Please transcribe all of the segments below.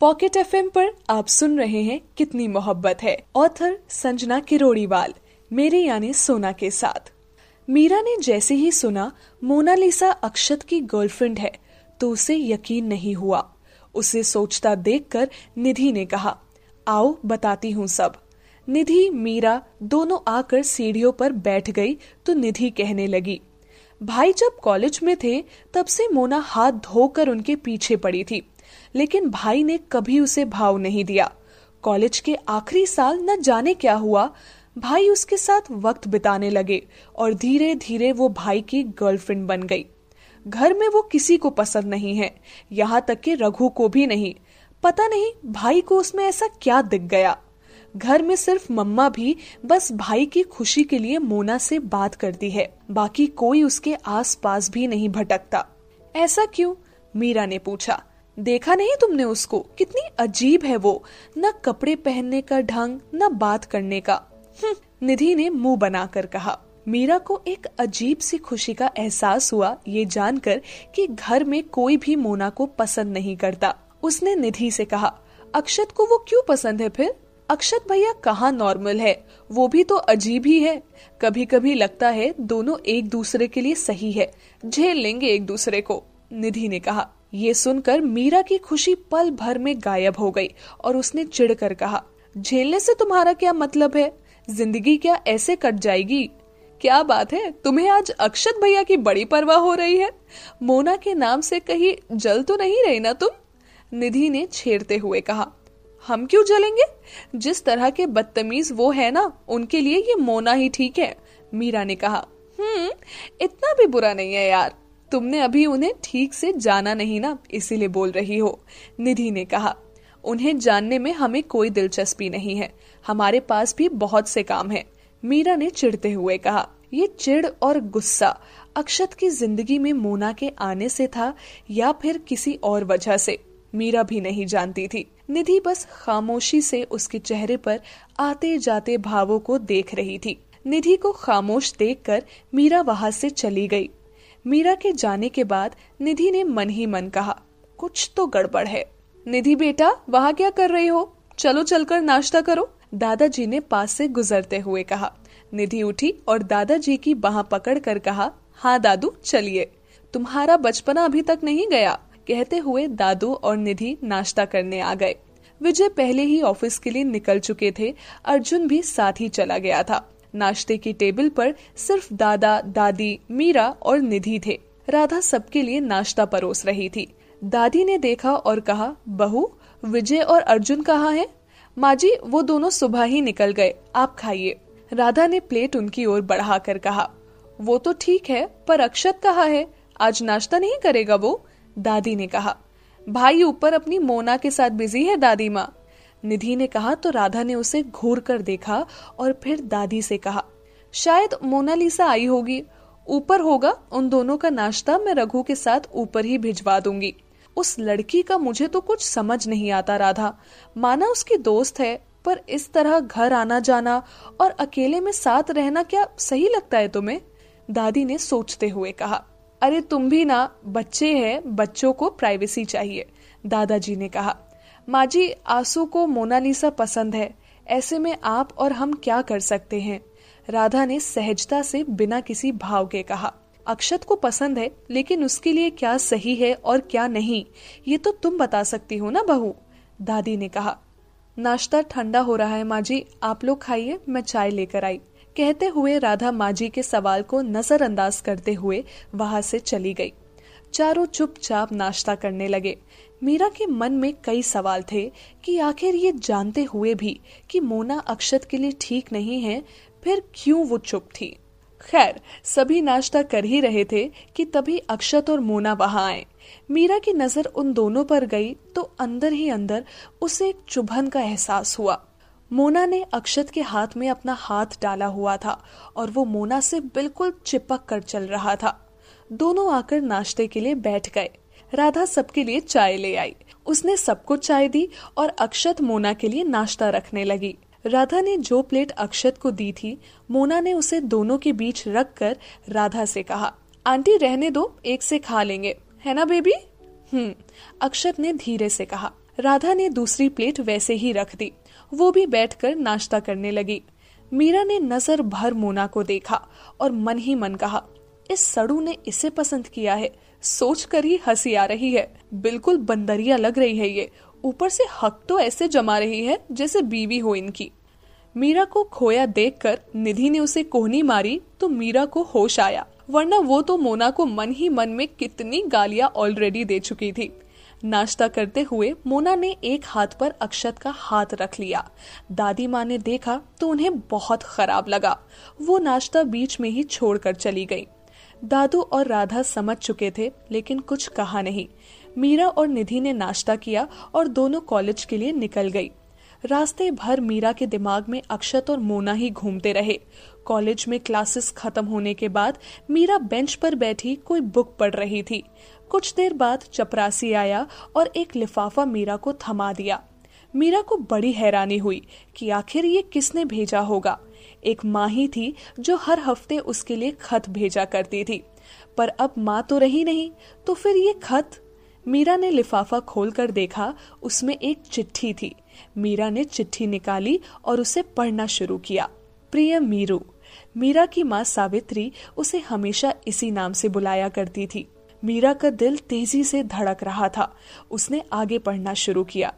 Pocket FM पर आप सुन रहे हैं कितनी मोहब्बत है। ऑथर संजना किरोड़ीवाल, मेरे यानी सोना के साथ। मीरा ने जैसे ही सुना, मोनालिसा अक्षत की गर्लफ्रेंड है तो उसे यकीन नहीं हुआ। उसे सोचता देखकर निधि ने कहा, आओ, बताती हूँ सब। निधि, मीरा दोनों आकर सीढ़ियों पर बैठ गई तो निधि कहने लगी, भाई जब कॉलेज में थे, तब से मोना हाथ धोकर उनके पीछे पड़ी थी। लेकिन भाई ने कभी उसे भाव नहीं दिया। कॉलेज के आखिरी साल न जाने क्या हुआ, भाई उसके साथ वक्त बिताने लगे और धीरे धीरे वो भाई की गर्लफ्रेंड बन गई। घर में वो किसी को पसंद नहीं है, यहाँ तक कि रघु को भी नहीं। पता नहीं भाई को उसमें ऐसा क्या दिख गया। घर में सिर्फ़ मम्मा भी बस भाई की खुशी के लिए मोना से बात करती है, बाकी कोई उसके आस पास भी नहीं भटकता। ऐसा क्यों? मीरा ने पूछा। देखा नहीं तुमने उसको? कितनी अजीब है वो। न कपड़े पहनने का ढंग न बात करने का। हम्म, निधि ने मुँह बनाकर कहा। मीरा को एक अजीब सी खुशी का एहसास हुआ ये जानकर कि घर में कोई भी मोना को पसंद नहीं करता। उसने निधि से कहा अक्षत को वो क्यों पसंद है फिर? अक्षत भैया कहाँ नॉर्मल है? वो भी तो अजीब ही है। कभी कभी लगता है दोनों एक दूसरे के लिए सही है। झेल लेंगे एक दूसरे को निधि ने कहा। ये सुनकर मीरा की खुशी पल भर में गायब हो गई और उसने चिढ़कर कहा, झेलने से तुम्हारा क्या मतलब है? ज़िंदगी क्या ऐसे कट जाएगी? क्या बात है? तुम्हें आज अक्षत भैया की बड़ी परवाह हो रही है। मोना के नाम से कहीं जल तो नहीं रही ना तुम? निधि ने छेड़ते हुए कहा, हम क्यों जलेंगे? जिस तरह के बदतमीज वो है ना, उनके लिए ये मोना ही ठीक है, मीरा ने कहा हम्म इतना भी बुरा नहीं है यार। तुमने अभी उन्हें ठीक से जाना नहीं ना, इसीलिए बोल रही हो, निधि ने कहा। उन्हें जानने में हमें कोई दिलचस्पी नहीं है। हमारे पास भी बहुत से काम है। मीरा ने चिढ़ते हुए कहा, ये चिढ़ और गुस्सा अक्षत की ज़िंदगी में मोना के आने से था या फिर किसी और वजह से? मीरा भी नहीं जानती थी। निधि बस खामोशी से उसके चेहरे पर आते जाते भावों को देख रही थी। निधि को खामोश देखकर मीरा वहाँ से चली गई। मीरा के जाने के बाद निधि ने मन ही मन कहा, कुछ तो गड़बड़ है। निधि बेटा, वहाँ क्या कर रही हो? चलो चलकर नाश्ता करो। दादाजी ने पास से गुजरते हुए कहा। निधि उठी और दादाजी की बाह पकड़ कर कहा हाँ दादू, चलिए। तुम्हारा बचपना अभी तक नहीं गया। कहते हुए दादू और निधि नाश्ता करने आ गए। विजय पहले ही ऑफ़िस के लिए निकल चुके थे। अर्जुन भी साथ ही चला गया था। नाश्ते की टेबल पर सिर्फ़ दादा, दादी, मीरा और निधि थे। राधा सबके लिए नाश्ता परोस रही थी। दादी ने देखा और कहा, बहू, विजय और अर्जुन कहाँ हैं? माँ जी वो दोनों सुबह ही निकल गए। आप खाइए। राधा ने प्लेट उनकी ओर बढ़ाकर कहा, वो तो ठीक है, पर अक्षत कहा है? आज नाश्ता नहीं करेगा वो? दादी ने कहा, भाई, ऊपर अपनी मोना के साथ बिज़ी है दादी माँ। निधि ने कहा तो राधा ने उसे घूर कर देखा और फिर दादी से कहा, शायद मोनालिसा आई होगी। ऊपर होगा, उन दोनों का नाश्ता मैं रघु के साथ ऊपर ही भिजवा दूँगी। उस लड़की का मुझे तो कुछ समझ नहीं आता, राधा। माना उसकी दोस्त है, पर इस तरह घर आना जाना और अकेले में साथ रहना क्या सही लगता है तुम्हें? दादी ने सोचते हुए कहा, अरे तुम भी ना, बच्चे हैं, बच्चों को प्राइवेसी चाहिए। दादाजी ने कहा माँ जी आँसू को मोनालिसा पसंद है। ऐसे में आप और हम क्या कर सकते हैं? राधा ने सहजता से बिना किसी भाव के कहा। अक्षत को पसंद है, लेकिन उसके लिए क्या सही है और क्या नहीं, ये तो तुम बता सकती हो ना बहू? दादी ने कहा। नाश्ता ठंडा हो रहा है माँ जी आप लोग खाइए, मैं चाय लेकर आई। कहते हुए राधा माँ जी के सवाल को नजरअंदाज करते हुए वहाँ से चली गई। चारों चुपचाप नाश्ता करने लगे। मीरा के मन में कई सवाल थे कि आखिर ये जानते हुए भी कि मोना अक्षत के लिए ठीक नहीं है, फिर क्यों वो चुप थी? खैर, सभी नाश्ता कर ही रहे थे कि तभी अक्षत और मोना वहाँ आए। मीरा की नज़र उन दोनों पर गई तो अंदर ही अंदर उसे एक चुभन का एहसास हुआ। मोना ने अक्षत के हाथ में अपना हाथ डाला हुआ था और वो मोना से बिल्कुल चिपक कर चल रहा था। दोनों आकर नाश्ते के लिए बैठ गए। राधा सबके लिए चाय ले आई। उसने सबको चाय दी और अक्षत मोना के लिए नाश्ता रखने लगी। राधा ने जो प्लेट अक्षत को दी थी, मोना ने उसे दोनों के बीच रख कर राधा से कहा, आंटी, रहने दो, एक से खा लेंगे। है ना, बेबी? हम्म अक्षत ने धीरे से कहा। राधा ने दूसरी प्लेट वैसे ही रख दी। वो भी बैठकर नाश्ता करने लगी। मीरा ने नज़र भर मोना को देखा और मन ही मन कहा इस सड़ू ने इसे पसंद किया है। सोच कर ही हँसी आ रही है। बिल्कुल बंदरिया लग रही है ये। ऊपर से हक तो ऐसे जमा रही है, जैसे बीवी हो इनकी। मीरा को खोया देखकर निधि ने उसे कोहनी मारी तो मीरा को होश आया। वरना वो तो मोना को मन ही मन में कितनी गालियाँ ऑलरेडी दे चुकी थी। नाश्ता करते हुए मोना ने एक हाथ पर अक्षत का हाथ रख लिया। दादी माँ ने देखा तो उन्हें बहुत खराब लगा। वो नाश्ता बीच में ही छोड़कर चली गई। दादू और राधा समझ चुके थे, लेकिन कुछ कहा नहीं। मीरा और निधि ने नाश्ता किया और दोनों कॉलेज के लिए निकल गई। रास्ते भर मीरा के दिमाग में अक्षत और मोना ही घूमते रहे। कॉलेज में क्लासेस खत्म होने के बाद मीरा बेंच पर बैठी कोई बुक पढ़ रही थी। कुछ देर बाद चपरासी आया और एक लिफाफा मीरा को थमा दिया। मीरा को बड़ी हैरानी हुई कि आखिर ये किसने भेजा होगा। एक माँ ही थी जो हर हफ़्ते उसके लिए खत भेजा करती थी। पर अब माँ तो रही नहीं तो फिर ये खत? मीरा ने लिफाफा खोलकर देखा, उसमें एक चिट्ठी थी। मीरा ने चिट्ठी निकाली और उसे पढ़ना शुरू किया। प्रिय मीरू, मीरा की माँ सावित्री उसे हमेशा इसी नाम से बुलाया करती थी। मीरा का दिल तेज़ी से धड़क रहा था। उसने आगे पढ़ना शुरू किया।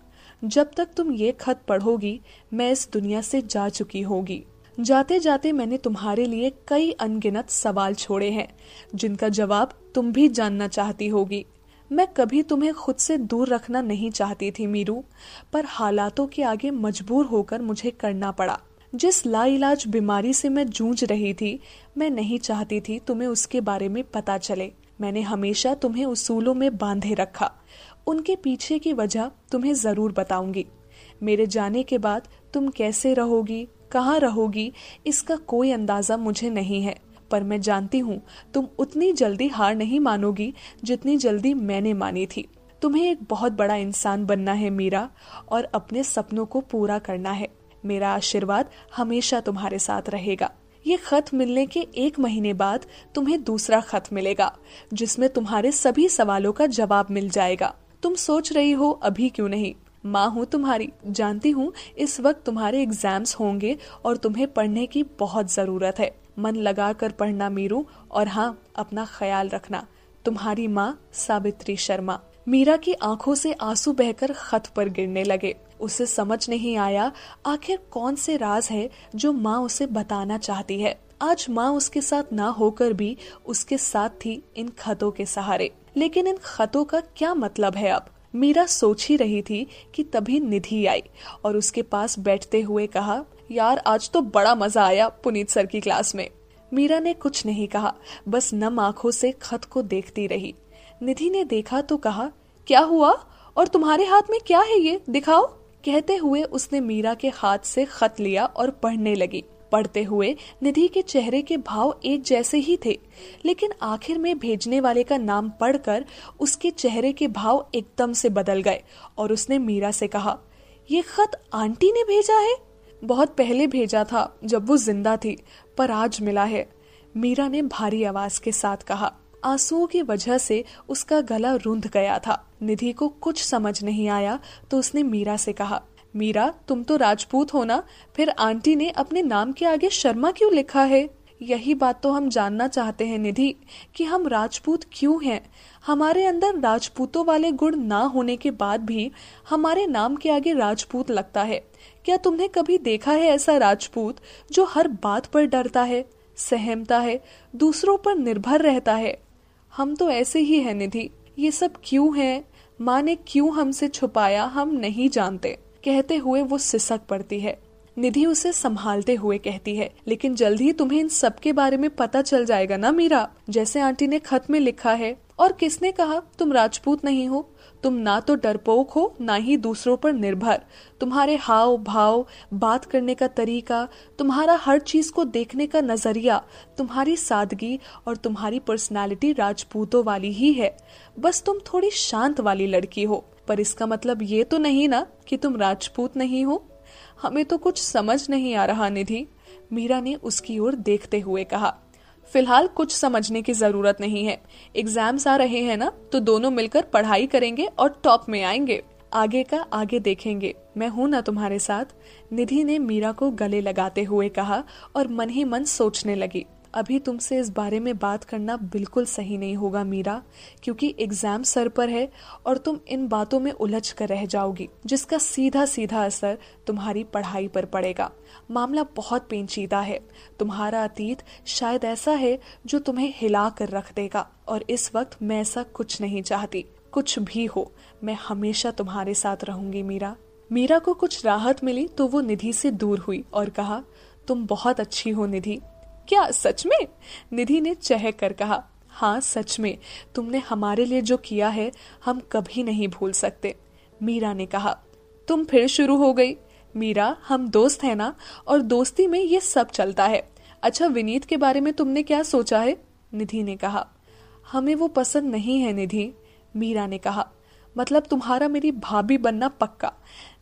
जब तक तुम ये खत पढ़ोगी, मैं इस दुनिया से जा चुकी होगी। जाते जाते मैंने तुम्हारे लिए कई अनगिनत सवाल छोड़े हैं, जिनका जवाब तुम भी जानना चाहती होगी। मैं कभी तुम्हें खुद से दूर रखना नहीं चाहती थी, मीरू, पर हालातों के आगे मजबूर होकर मुझे करना पड़ा। जिस लाइलाज बीमारी से मैं जूझ रही थी, मैं नहीं चाहती थी तुम्हें उसके बारे में पता चले। मैंने हमेशा तुम्हें उसूलों में बांधे रखा। उनके पीछे की वजह तुम्हें ज़रूर बताऊँगी। मेरे जाने के बाद तुम कैसे रहोगी? कहाँ रहोगी, इसका कोई अंदाज़ा मुझे नहीं है। पर मैं जानती हूँ, तुम उतनी जल्दी हार नहीं मानोगी जितनी जल्दी मैंने मानी थी। तुम्हें एक बहुत बड़ा इंसान बनना है मीरा, और अपने सपनों को पूरा करना है। मेरा आशीर्वाद हमेशा तुम्हारे साथ रहेगा। ये खत मिलने के एक महीने बाद तुम्हें दूसरा खत मिलेगा, जिसमें तुम्हारे सभी सवालों का जवाब मिल जाएगा। तुम सोच रही हो, अभी क्यों नहीं? माँ हूँ तुम्हारी, जानती हूँ इस वक्त तुम्हारे एग्ज़ाम्स होंगे और तुम्हें पढ़ने की बहुत ज़रूरत है। मन लगा कर पढ़ना मीरू और हाँ अपना ख्याल रखना। तुम्हारी माँ सावित्री शर्मा। मीरा की आँखों से आँसू बहकर खत पर गिरने लगे। उसे समझ नहीं आया आखिर कौन से राज है जो माँ उसे बताना चाहती है। आज माँ उसके साथ ना होकर भी उसके साथ थी इन खतों के सहारे। लेकिन इन खतों का क्या मतलब है अब? मीरा सोच ही रही थी कि तभी निधि आई और उसके पास बैठते हुए कहा, यार, आज तो बड़ा मज़ा आया पुनीत सर की क्लास में। मीरा ने कुछ नहीं कहा, बस नम आँखों से खत को देखती रही। निधि ने देखा तो कहा, क्या हुआ? और तुम्हारे हाथ में क्या है ये? दिखाओ। कहते हुए उसने मीरा के हाथ से खत लिया और पढ़ने लगी। पढ़ते हुए निधि के चेहरे के भाव एक जैसे ही थे। लेकिन आखिर में भेजने वाले का नाम पढ़कर उसके चेहरे के भाव एकदम से बदल गए और उसने मीरा से कहा, ये खत आंटी ने भेजा है? बहुत पहले भेजा था, जब वो ज़िंदा थी, पर आज मिला है, मीरा ने भारी आवाज़ के साथ कहा। आंसुओं की वजह से उसका गला रूंध गया था। निधि को कुछ समझ नहीं आया तो उसने मीरा से कहा मीरा, तुम तो राजपूत हो ना? फिर आंटी ने अपने नाम के आगे शर्मा क्यों लिखा है? यही बात तो हम जानना चाहते हैं निधि, कि हम राजपूत क्यों हैं? हमारे अंदर राजपूतों वाले गुण ना होने के बाद भी हमारे नाम के आगे राजपूत लगता है। क्या तुमने कभी देखा है ऐसा राजपूत, जो हर बात पर डरता है, सहमता है, दूसरों पर निर्भर रहता है? हम तो ऐसे ही है निधि। ये सब क्यों है? माँ ने क्यों हमसे छुपाया, हम नहीं जानते। कहते हुए वो सिसक पड़ती है। निधि उसे संभालते हुए कहती है, लेकिन जल्द ही तुम्हें इन सब के बारे में पता चल जाएगा ना मीरा? जैसे आंटी ने खत में लिखा है। और किसने कहा, तुम राजपूत नहीं हो, तुम ना तो डरपोक हो, ना ही दूसरों पर निर्भर। तुम्हारे हाव भाव, बात करने का तरीका, तुम्हारा हर चीज़ को देखने का नज़रिया, तुम्हारी सादगी और तुम्हारी पर्सनालिटी राजपूतों वाली ही है। बस तुम थोड़ी शांत वाली लड़की हो। पर इसका मतलब ये तो नहीं ना कि तुम राजपूत नहीं हो। हमें तो कुछ समझ नहीं आ रहा, निधि। मीरा ने उसकी ओर देखते हुए कहा। फ़िलहाल कुछ समझने की ज़रूरत नहीं है। एग्ज़ाम्स आ रहे हैं ना तो दोनों मिलकर पढ़ाई करेंगे और टॉप में आएँगे। आगे का आगे देखेंगे। मैं हूँ ना तुम्हारे साथ। निधि ने मीरा को गले लगाते हुए कहा और मन ही मन सोचने लगी। अभी तुमसे इस बारे में बात करना बिल्कुल सही नहीं होगा मीरा, क्योंकि एग्ज़ाम सर पर है और तुम इन बातों में उलझ कर रह जाओगी, जिसका सीधा सीधा असर तुम्हारी पढ़ाई पर पड़ेगा। मामला बहुत पेंचीदा है। तुम्हारा अतीत शायद ऐसा है जो तुम्हें हिला कर रख देगा, और इस वक्त मैं ऐसा कुछ नहीं चाहती। कुछ भी हो, मैं हमेशा तुम्हारे साथ रहूँगी मीरा। मीरा को कुछ राहत मिली तो वो निधि से दूर हुई और कहा, तुम बहुत अच्छी हो निधि। क्या सच में? निधि ने चह कर कहा हाँ सच में। तुमने हमारे लिए जो किया है, हम कभी नहीं भूल सकते। मीरा ने कहा, तुम फिर शुरू हो गई। मीरा, हम दोस्त हैं ना, और दोस्ती में ये सब चलता है। अच्छा विनीत के बारे में तुमने क्या सोचा है? निधि ने कहा, हमें वो पसंद नहीं है निधि। मीरा ने कहा मतलब तुम्हारा मेरी भाभी बनना पक्का।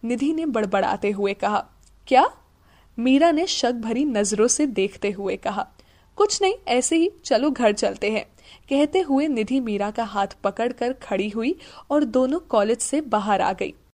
निधि ने बड़बड़ाते हुए कहा, क्या? मीरा ने शक भरी नज़रों से देखते हुए कहा, कुछ नहीं, ऐसे ही चलो घर चलते हैं। कहते हुए निधि मीरा का हाथ पकड़कर खड़ी हुई और दोनों कॉलेज से बाहर आ गई।